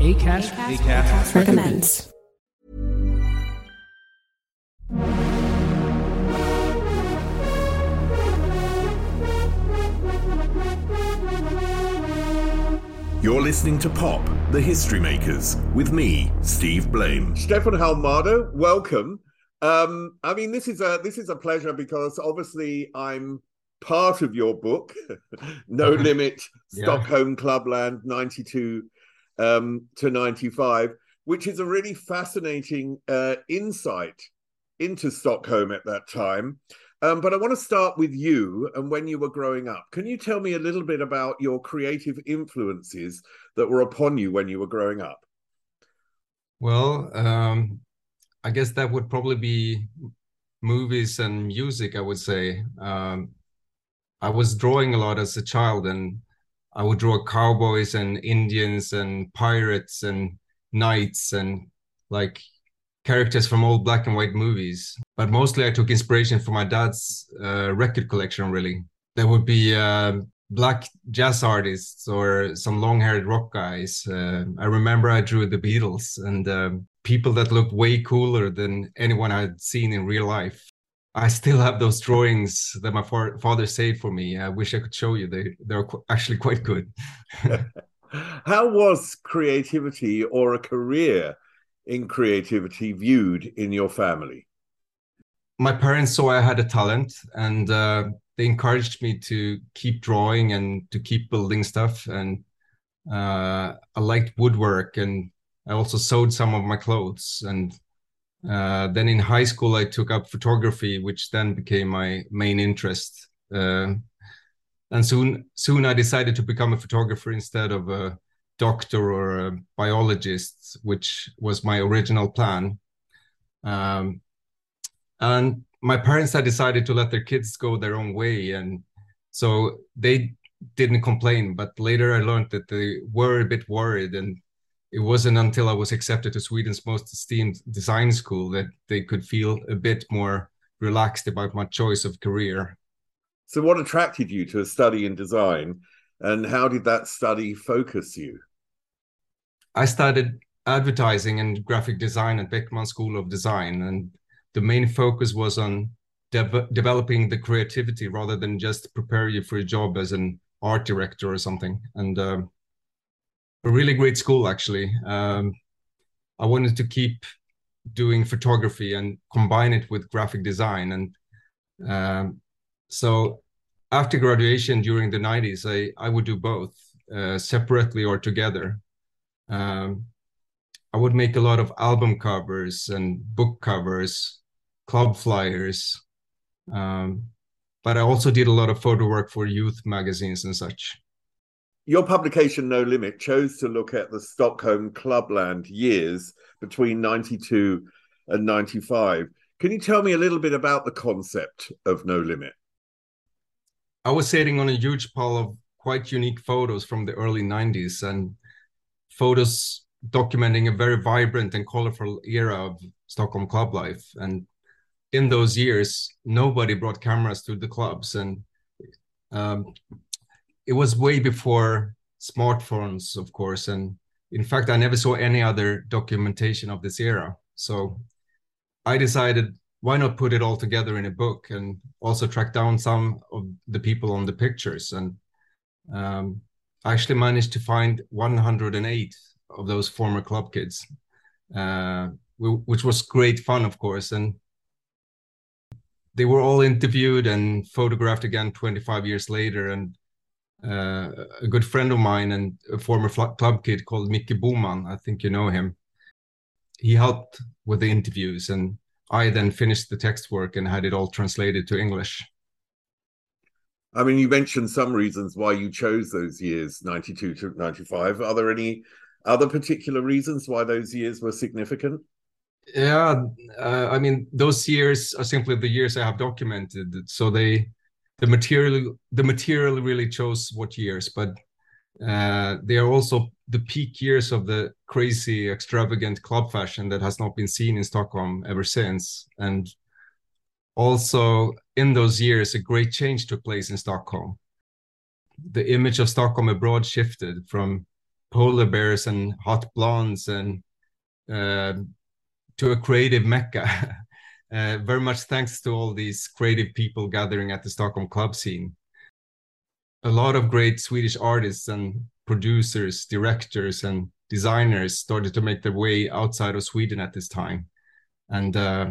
Acast, Acast, Acast recommends. You're listening to Pop, the History Makers, with me, Steve Blame. Stefan Halmado, welcome. Um, I mean, this is a this is a pleasure because obviously I'm part of your book, No Limit, yeah. Stockholm Clubland, ninety two um, to ninety five, which is a really fascinating uh, insight into Stockholm at that time. Um, but I want to start with you and when you were growing up. Can you tell me a little bit about your creative influences that were upon you when you were growing up? Well, um, I guess that would probably be movies and music, I would say. Um, I was drawing a lot as a child, and I would draw cowboys and Indians and pirates and knights and like characters from old black and white movies. But mostly I took inspiration from my dad's uh, record collection, really. There would be uh, black jazz artists or some long haired rock guys. Uh, I remember I drew the Beatles and um, people that looked way cooler than anyone I'd seen in real life. I still have those drawings that my fa- father saved for me. I wish I could show you. They they're qu- actually quite good. How was creativity or a career in creativity viewed in your family? My parents saw I had a talent and uh, they encouraged me to keep drawing and to keep building stuff. And uh, I liked woodwork and I also sewed some of my clothes. And uh, then in high school, I took up photography, which then became my main interest. Uh, and soon, soon I decided to become a photographer instead of a doctor or a biologist, which was my original plan. Um, and my parents had decided to let their kids go their own way, and so they didn't complain. But later, I learned that they were a bit worried, and it wasn't until I was accepted to Sweden's most esteemed design school that they could feel a bit more relaxed about my choice of career. So, what attracted you to a study in design, and how did that study focus you? I started advertising and graphic design at Beckman School of Design, and the main focus was on de- developing the creativity rather than just prepare you for a job as an art director or something. And uh, a really great school, actually. Um, I wanted to keep doing photography and combine it with graphic design. And um, so after graduation during the 90s, I, I would do both uh, separately or together um, I would make a lot of album covers and book covers, club flyers. Um, but I also did a lot of photo work for youth magazines and such. Your publication, No Limit, chose to look at the Stockholm clubland years between 92 and 95. Can you tell me a little bit about the concept of No Limit? I was sitting on a huge pile of quite unique photos from the early 90s and photos documenting a very vibrant and colorful era of Stockholm club life. And in those years, nobody brought cameras to the clubs, and um, it was way before smartphones, of course. And in fact, I never saw any other documentation of this era. So I decided why not put it all together in a book and also track down some of the people on the pictures and um, I actually managed to find 108 of those former club kids, uh, which was great fun, of course. And they were all interviewed and photographed again 25 years later. And uh, a good friend of mine and a former club kid called Mickey Boman, I think you know him, he helped with the interviews. And I then finished the text work and had it all translated to English. I mean, you mentioned some reasons why you chose those years, 92 to 95. Are there any other particular reasons why those years were significant? Yeah, uh, I mean, those years are simply the years I have documented. So they, the material, the material really chose what years, but uh, they are also the peak years of the crazy, extravagant club fashion that has not been seen in Stockholm ever since. And also in those years, a great change took place in Stockholm. The image of Stockholm abroad shifted from polar bears and hot blondes and uh, to a creative mecca. uh, very much thanks to all these creative people gathering at the Stockholm club scene. A lot of great Swedish artists and producers, directors, and designers started to make their way outside of Sweden at this time. And uh,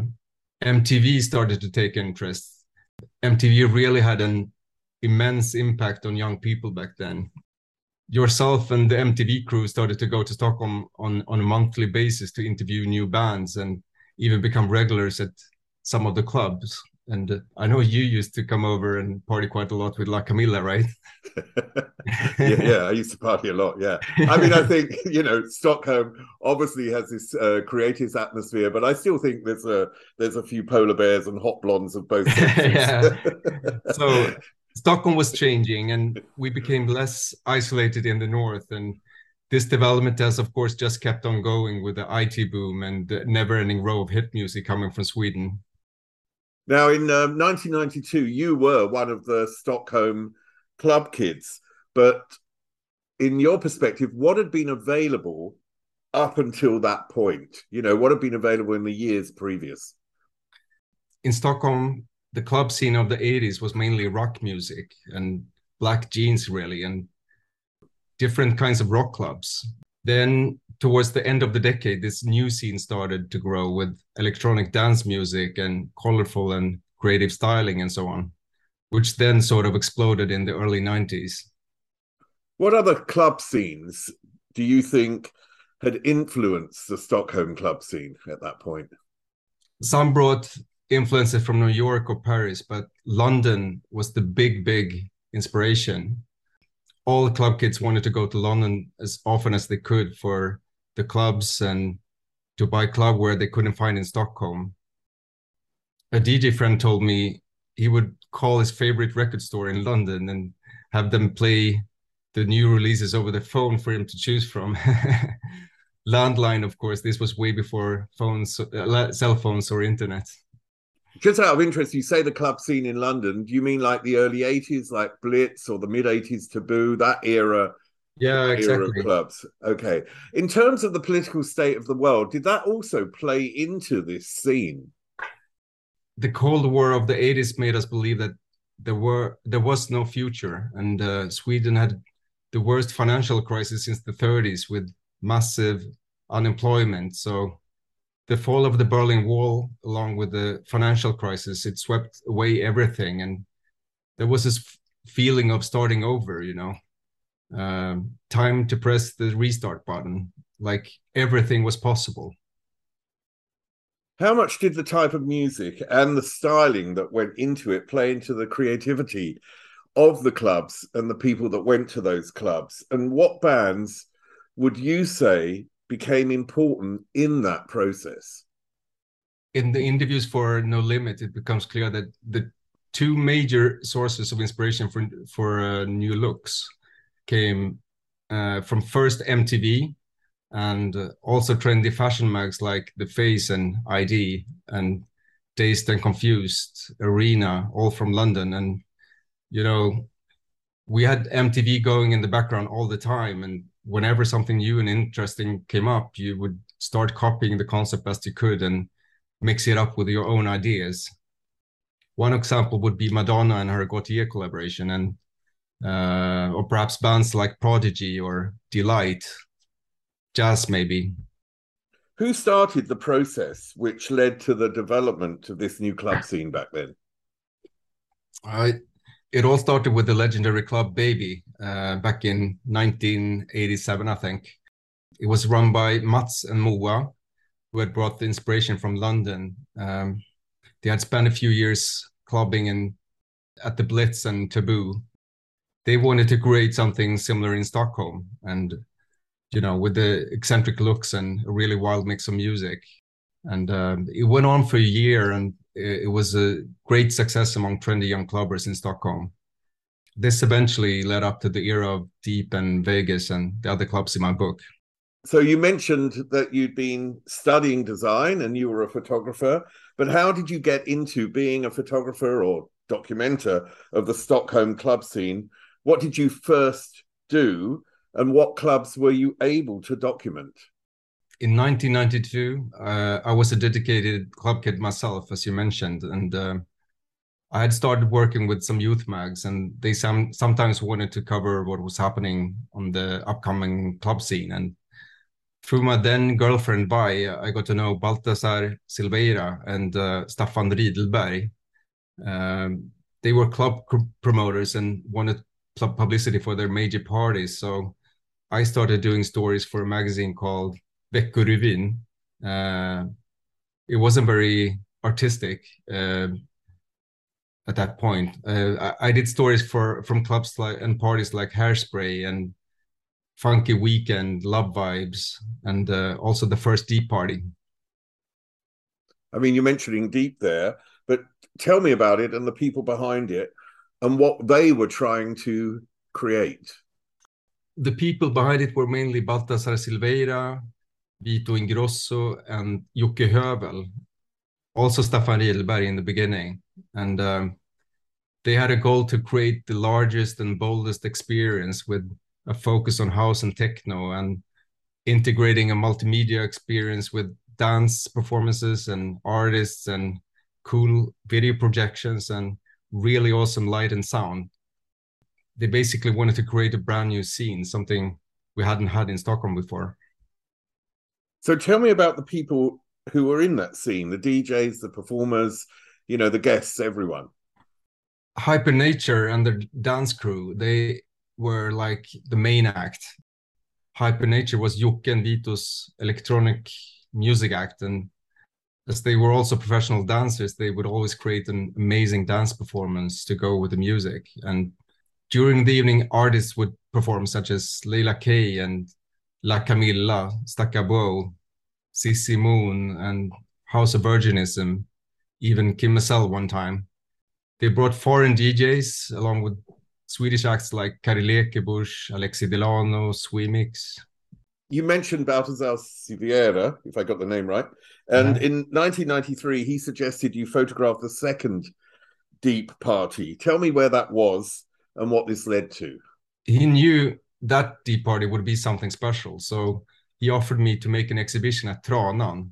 MTV started to take interest. MTV really had an immense impact on young people back then. Yourself and the MTV crew started to go to Stockholm on, on a monthly basis to interview new bands and even become regulars at some of the clubs. And uh, I know you used to come over and party quite a lot with La Camilla, right? yeah, yeah, I used to party a lot. Yeah, I mean, I think you know Stockholm obviously has this uh, creative atmosphere, but I still think there's a there's a few polar bears and hot blondes of both. yeah. so Stockholm was changing, and we became less isolated in the north, and this development has, of course, just kept on going with the IT boom and the never-ending row of hit music coming from Sweden. Now, in um, 1992, you were one of the Stockholm club kids, but in your perspective, what had been available up until that point? You know, what had been available in the years previous? In Stockholm, the club scene of the 80s was mainly rock music and black jeans, really, and different kinds of rock clubs. Then, towards the end of the decade, this new scene started to grow with electronic dance music and colorful and creative styling and so on, which then sort of exploded in the early 90s. What other club scenes do you think had influenced the Stockholm club scene at that point? Some brought influences from New York or Paris, but London was the big, big inspiration all club kids wanted to go to London as often as they could for the clubs and to buy club where they couldn't find in Stockholm. A DJ friend told me he would call his favorite record store in London and have them play the new releases over the phone for him to choose from. Landline, of course, this was way before phones, uh, cell phones, or internet. Just out of interest, you say the club scene in London. Do you mean like the early 80s, like Blitz or the mid 80s Taboo, that era? Yeah, exactly. Era clubs. Okay. In terms of the political state of the world, did that also play into this scene? The Cold War of the 80s made us believe that there were there was no future, and uh, Sweden had the worst financial crisis since the 30s with massive unemployment. So the fall of the Berlin Wall, along with the financial crisis, it swept away everything, and there was this feeling of starting over. You know, um, time to press the restart button, like everything was possible. How much did the type of music and the styling that went into it play into the creativity of the clubs and the people that went to those clubs? And what bands would you say became important in that process? In the interviews for No Limit, it becomes clear that the two major sources of inspiration for for uh, new looks came uh, from first MTV, and uh, also trendy fashion mags like The Face and ID and Dazed and Confused, Arena, all from London. And, you know, we had MTV going in the background all the time. And whenever something new and interesting came up, you would start copying the concept best you could and mix it up with your own ideas. One example would be Madonna and her Gaultier collaboration, and uh, or perhaps bands like Prodigy or Deee-Lite, Jazz maybe. Who started the process which led to the development of this new club scene back then? I, it all started with the legendary club Baby uh, back in 1987, I think. It was run by Mats and Moa, who had brought the inspiration from London. Um, they had spent a few years clubbing in at the Blitz and Taboo. They wanted to create something similar in Stockholm, and you know, with the eccentric looks and a really wild mix of music. And um, it went on for a year, and it, it was a great success among trendy young clubbers in Stockholm. This eventually led up to the era of Deep and Vegas and the other clubs in my book. So you mentioned that you'd been studying design and you were a photographer but how did you get into being a photographer or documenter of the stockholm club scene? What did you first do and what clubs were you able to document? In 1992 uh, i was a dedicated club kid myself as you mentioned and uh, i had started working with some youth mags and they some, sometimes wanted to cover what was happening on the upcoming club scene and through my then girlfriend by I got to know Baltasar Silveira and uh, Staffan Riedelberg. Um, they were club promoters and wanted club publicity for their major parties. So I started doing stories for a magazine called Veckorevyn. Uh, it wasn't very artistic uh, at that point. Uh, I, I, did stories for from clubs like and parties like Hairspray and funky weekend, love vibes, and uh, also the first deep party. I mean, you're mentioning deep there, but tell me about it and the people behind it and what they were trying to create. The people behind it were mainly Baltasar Silveira, Vito Ingrosso, and Jocke Hövel, also Staffan Riedelberg in the beginning. And um, they had a goal to create the largest and boldest experience with a focus on house and techno and integrating a multimedia experience with dance performances and artists and cool video projections and really awesome light and sound. They basically wanted to create a brand new scene, something we hadn't had in Stockholm before. So tell me about the people who were in that scene, the DJs, the performers, you know, the guests, everyone. Hypernature and the dance crew, they were like the main act. Hypernature was Jocke and Vito's electronic music act, and as they were also professional dancers, they would always create an amazing dance performance to go with the music. And during the evening, artists would perform, such as Leila K and La Camilla, Stakka Bo, Cissy Moon, and House of Virginism, even Kim Massell one time. They brought foreign DJs along with Swedish acts like Cari Lekebusch, Alexi Delano, Swemix. You mentioned Baltasar Silveira, if I got the name right. And yeah. in 1993, he suggested you photograph the second Deep Party. Tell me where that was and what this led to. He knew that Deep Party would be something special. So he offered me to make an exhibition at Tranan,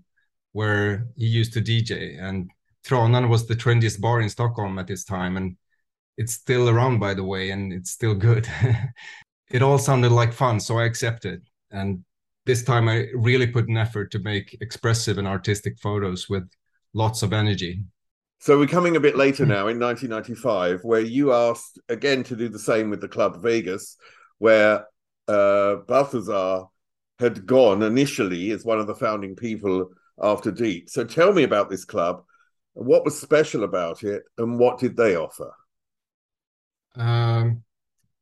where he used to DJ. And Tranan was the trendiest bar in Stockholm at this time. And it's still around by the way and it's still good it all sounded like fun so i accepted and this time i really put an effort to make expressive and artistic photos with lots of energy so we're coming a bit later now in 1995 where you asked again to do the same with the club vegas where uh, Baltasar had gone initially as one of the founding people after deep so tell me about this club. What was special about it and what did they offer? Um,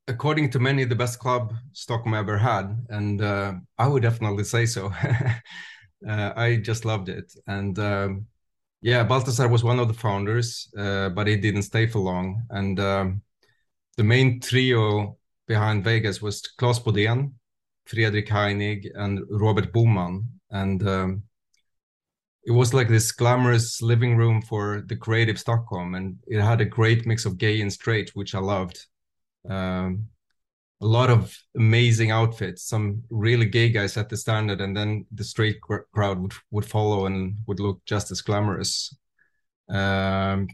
according to many, the best club Stockholm ever had, and uh, I would definitely say so. uh, I just loved it, and um, yeah, Baltasar was one of the founders, uh, but he didn't stay for long. And um, the main trio behind Vegas was Klaus Bodén, Fredrik Heinig and Robert Boman. And um, it was like this glamorous living room for the creative Stockholm. And it had a great mix of gay and straight, which I loved. Um, a lot of amazing outfits. Some really gay guys set the standard, and then the straight crowd would, would follow and would look just as glamorous. Um,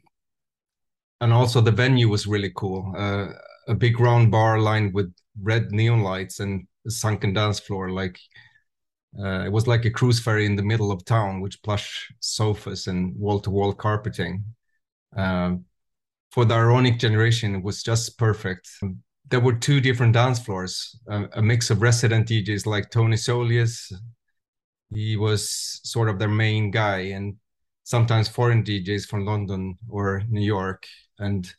and also the venue was really cool. Uh, a big round bar lined with red neon lights and sunken dance floor. Like uh, it was like a cruise ferry in the middle of town with plush sofas and wall-to-wall carpeting. Um, for the ironic generation, it was just perfect there were two different dance floors, a, a mix of resident DJs like Tony Solius. He was sort of their main guy, and sometimes foreign DJs from London or New York. And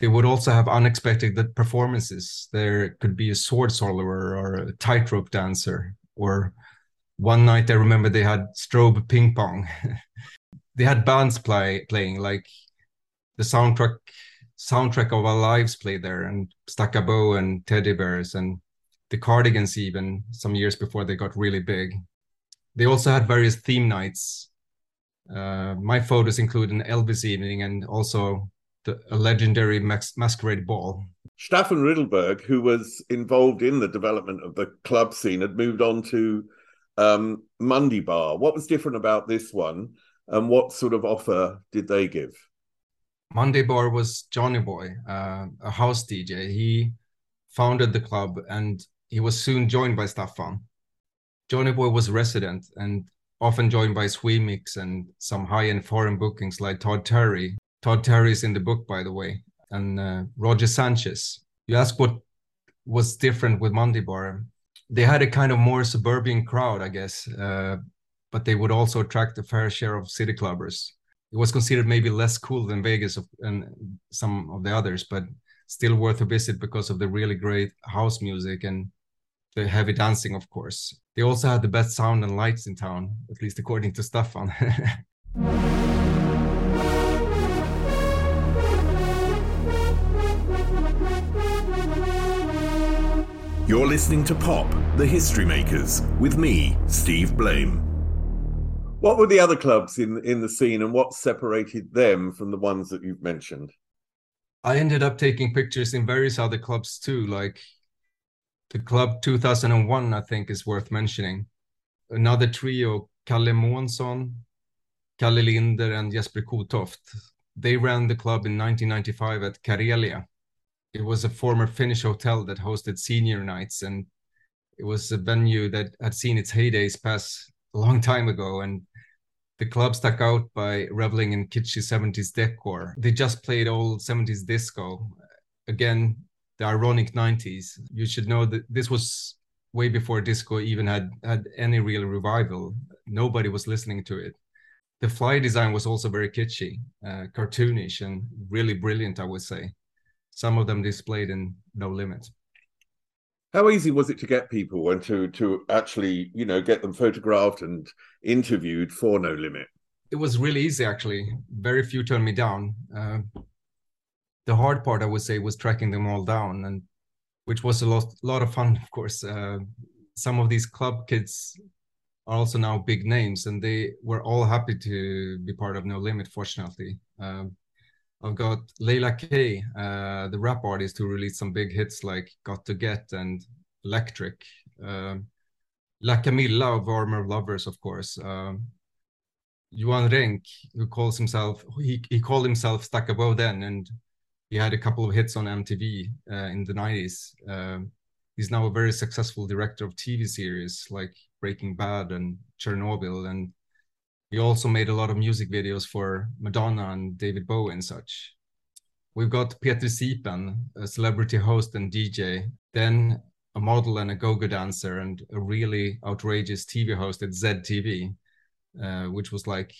they would also have unexpected performances. There could be a sword soloer or a tightrope dancer. Or one night I remember they had strobe ping pong. they had bands play playing like the soundtrack soundtrack of our lives played there and Stakka Bo and Teddy Bears and the Cardigans even some years before they got really big. They also had various theme nights. Uh, my photos include an Elvis evening and also the, a legendary mas- masquerade ball. Staffan Ridderberg, who was involved in the development of the club scene, had moved on to um, Monday Bar. What was different about this one, and what sort of offer did they give? Monday Bar was Johnny Boy, uh, a house DJ. He founded the club and he was soon joined by Staffan. Johnny Boy was resident and often joined by Swemix and some high-end foreign bookings like Todd Terry. Todd Terry is in the book, by the way, and uh, Roger Sanchez. You ask what was different with Monday Bar. They had a kind of more suburban crowd, I guess, uh, but they would also attract a fair share of city clubbers it was considered maybe less cool than Vegas and some of the others, but still worth a visit because of the really great house music and the heavy dancing, of course. They also had the best sound and lights in town, at least according to Staffan. You're listening to Pop, the History Makers, with me, Steve Blame. What were the other clubs in in the scene, and what separated them from the ones that you've mentioned? I ended up taking pictures in various other clubs too, like the club 2001. I think is worth mentioning. Another trio, Kalle Månsson, Kalle Linder, and Jesper Kotoft. They ran the club in 1995 at Karelia. It was a former Finnish hotel that hosted senior nights, and it was a venue that had seen its heydays pass a long time ago, and the club stuck out by reveling in kitschy 70s decor. They just played old 70s disco. Again, the ironic 90s. You should know that this was way before disco even had had any real revival. Nobody was listening to it. The fly design was also very kitschy, uh, cartoonish, and really brilliant, I would say. Some of them displayed in No Limit. How easy was it to get people and to to actually, you know, get them photographed and interviewed for No Limit? It was really easy, actually. Very few turned me down. Uh, the hard part, I would say, was tracking them all down, and which was a lot, lot of fun, of course. Uh, some of these club kids are also now big names, and they were all happy to be part of No Limit. Fortunately, um, I've got Leila K, uh, the rap artist who released some big hits like Got to Get and Electric. Um, La Camilla of Army of Lovers, of course. Um, Johan Renck, who calls himself, he, he called himself Stakka Bo then, and he had a couple of hits on MTV uh, in the 90s. Um, he's now a very successful director of TV series like Breaking Bad and Chernobyl and he also made a lot of music videos for Madonna and David Bowie and such. We've got Peter Siepen, a celebrity host and DJ, then a model and a go-go dancer, and a really outrageous TV host at ZTV, uh, which was like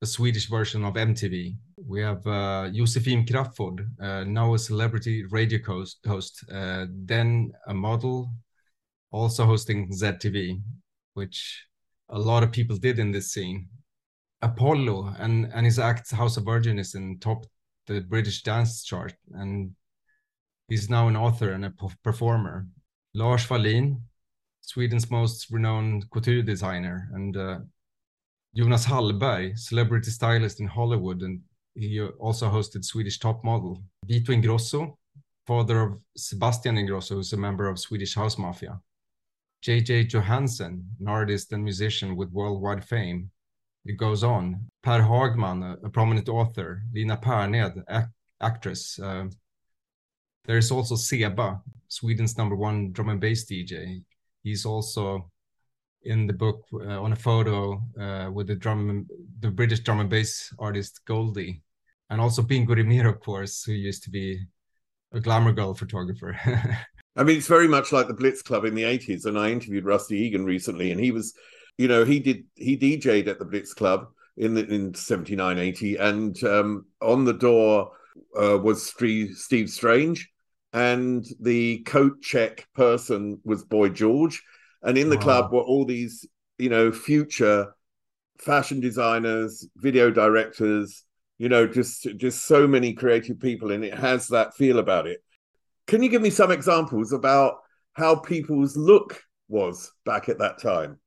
a Swedish version of MTV. We have uh, Josefin Crafoord, uh, now a celebrity radio host, host uh, then a model, also hosting ZTV, which a lot of people did in this scene. Apollo and and his act House of Virginism in top the British dance chart, and he's now an author and a performer. Lars Wallin, Sweden's most renowned couture designer, and uh, Jonas Hallberg, celebrity stylist in Hollywood, and he also hosted Swedish Top Model. Vito Ingrosso, father of Sebastian Ingrosso, who's a member of Swedish House Mafia. J.J. Johansson, an artist and musician with worldwide fame. It goes on. Per Hagman, a, prominent author. Lina Perned, ac- actress. Uh, there is also Seba, Sweden's number one drum and bass DJ. He's also in the book uh, on a photo uh, with the drum, the British drum and bass artist Goldie, and also Bingo Rimér, of course, who used to be a glamour girl photographer. I mean, it's very much like the Blitz Club in the '80s, and I interviewed Rusty Egan recently, and he was, you know, he did he DJ'd at the Blitz Club in the, in '79, '80, and um, on the door uh, was Steve Strange, and the coat check person was Boy George, and in the wow. club were all these, you know, future fashion designers, video directors, you know, just just so many creative people, and it has that feel about it. Can you give me some examples about how people's look was back at that time?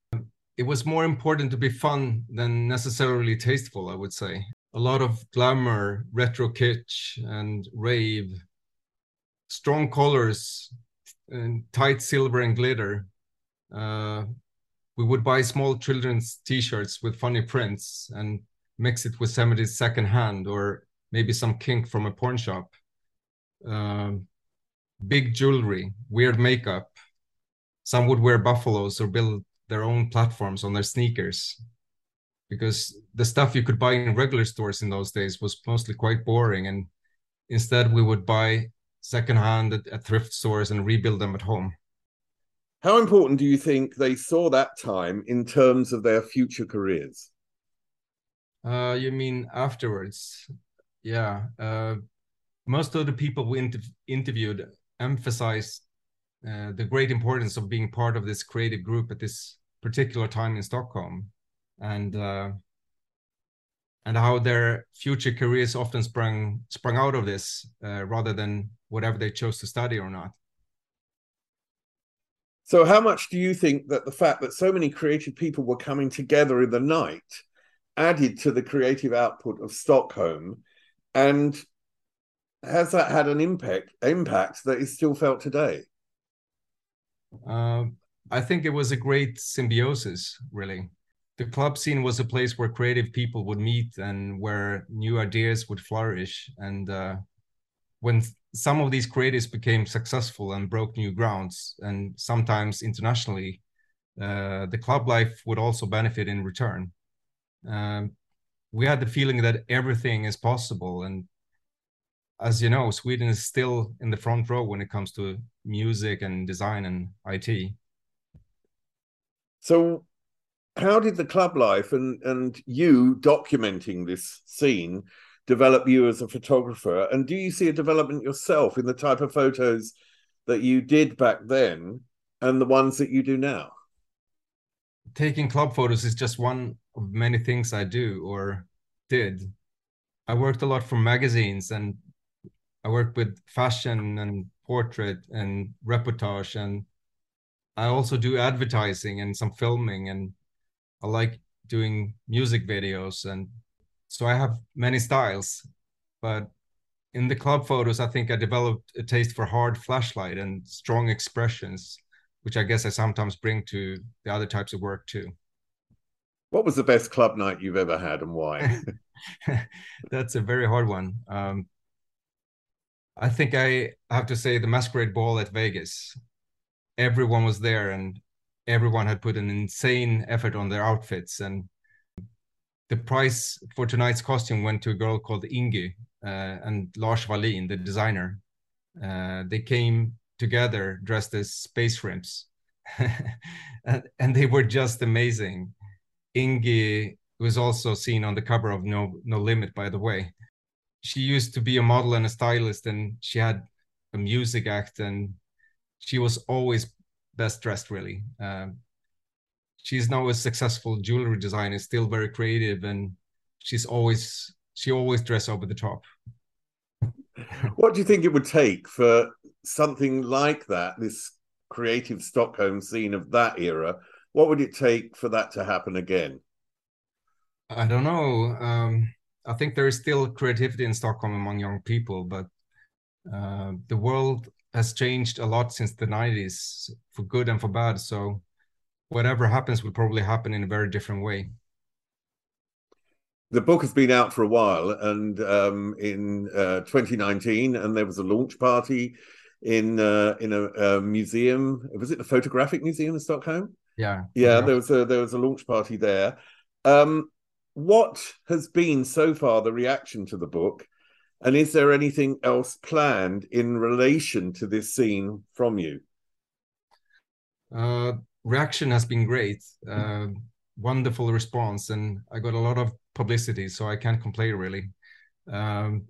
It was more important to be fun than necessarily tasteful, I would say. A lot of glamour, retro kitsch, and rave, strong colors, and tight silver and glitter. Uh, we would buy small children's t-shirts with funny prints and mix it with somebody's second hand or maybe some kink from a porn shop. Um, big jewelry, weird makeup. Some would wear buffaloes or build their own platforms on their sneakers. Because the stuff you could buy in regular stores in those days was mostly quite boring and instead we would buy secondhand at, at thrift stores and rebuild them at home. How important do you think they saw that time in terms of their future careers? Uh, you mean afterwards? Yeah uh, most of the people we inter- interviewed emphasized uh, the great importance of being part of this creative group at this particular time in Stockholm, and uh, and how their future careers often sprung sprung out of this uh, rather than whatever they chose to study or not. So, how much do you think that the fact that so many creative people were coming together in the night added to the creative output of Stockholm, and has that had an impact impact that is still felt today? Uh, I think it was a great symbiosis, really. The club scene was a place where creative people would meet and where new ideas would flourish. And uh, when some of these creatives became successful and broke new grounds, and sometimes internationally, uh, the club life would also benefit in return. Um, we had the feeling that everything is possible and as you know, Sweden is still in the front row when it comes to music and design and IT. So, how did the club life and and you documenting this scene develop you as a photographer? And do you see a development yourself in the type of photos that you did back then and the ones that you do now? Taking club photos is just one of many things I do or did. I worked a lot for magazines and I work with fashion and portrait and reportage, and I also do advertising and some filming, and I like doing music videos, and so I have many styles. But in the club photos, I think I developed a taste for hard flashlight and strong expressions, which I guess I sometimes bring to the other types of work too. What was the best club night you've ever had, and why? That's a very hard one. Um, I think I have to say the masquerade ball at Vegas. Everyone was there and everyone had put an insane effort on their outfits. And the price for tonight's costume went to a girl called Ingi uh, and Lars Wallin, the designer. Uh, they came together dressed as space shrimps. and, they were just amazing. Ingi was also seen on the cover of No No Limit, by the way she used to be a model and a stylist and she had a music act and she was always best dressed really um, she's now a successful jewelry designer still very creative and she's always she always dress over the top what do you think it would take for something like that this creative Stockholm scene of that era. What would it take for that to happen again? I don't know. Um, I think there is still creativity in Stockholm among young people, but uh, the world has changed a lot since the 90s for good and for bad. So whatever happens will probably happen in a very different way. The book has been out for a while, and um, in uh, 2019, and there was a launch party in uh, in a, a, museum. Was it the Photographic Museum in Stockholm? Yeah, yeah. There was a there was a launch party there. Um, what has been so far the reaction to the book, and is there anything else planned in relation to this scene from you? Uh, reaction has been great. Uh, wonderful response, and I got a lot of publicity, so I can't complain really. Um,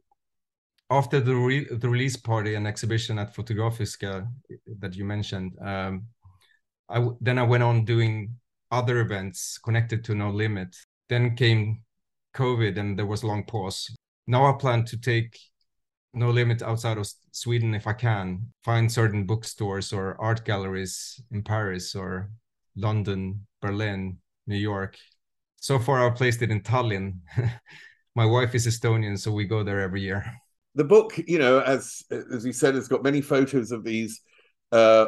after the re- the release party and exhibition at Fotografiska that you mentioned, um, I w- then I went on doing other events connected to No Limit. Then came COVID, and there was a long pause now I plan to take no limit outside of Sweden if I can. Find certain bookstores or art galleries in Paris or London, Berlin, New York. So far, I've placed it in Tallinn. My wife is Estonian, so we go there every year. The book, you know, as as you said, has got many photos of these. Uh,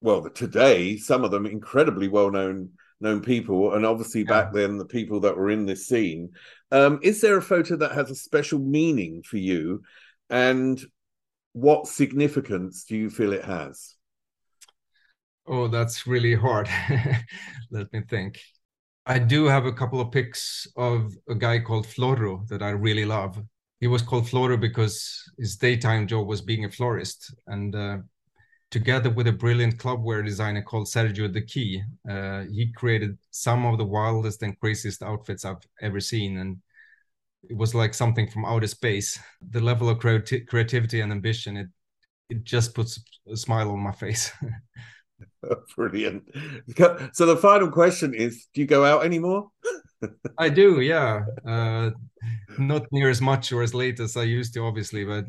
well, today, some of them incredibly well known known people, and obviously yeah. back then the people that were in this scene. Um, is there a photo that has a special meaning for you, and what significance do you feel it has? Oh, that's really hard. Let me think. I do have a couple of pics of a guy called Floro that I really love. He was called Floro because his daytime job was being a florist, and uh, together with a brilliant clubwear designer called Sergio De Key, uh, he created some of the wildest and craziest outfits I've ever seen. And it was like something from outer space. The level of creati- creativity and ambition, it, it just puts a smile on my face. Brilliant. So the final question is, do you go out anymore? I do, yeah. Uh, not near as much or as late as I used to, obviously, but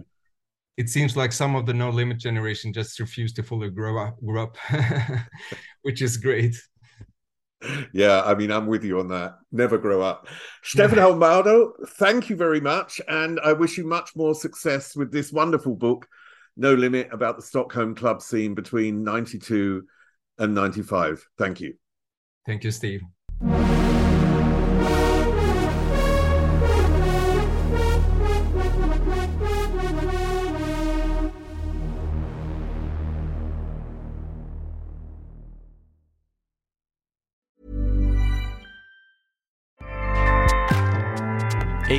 it seems like some of the no limit generation just refuse to fully grow up, grow up which is great. Yeah, I mean, I'm with you on that. Never grow up. Stefan Holmbardo, thank you very much. And I wish you much more success with this wonderful book, No Limit, about the Stockholm club scene between 92 and 95. Thank you. Thank you, Steve.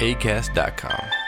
acast.com.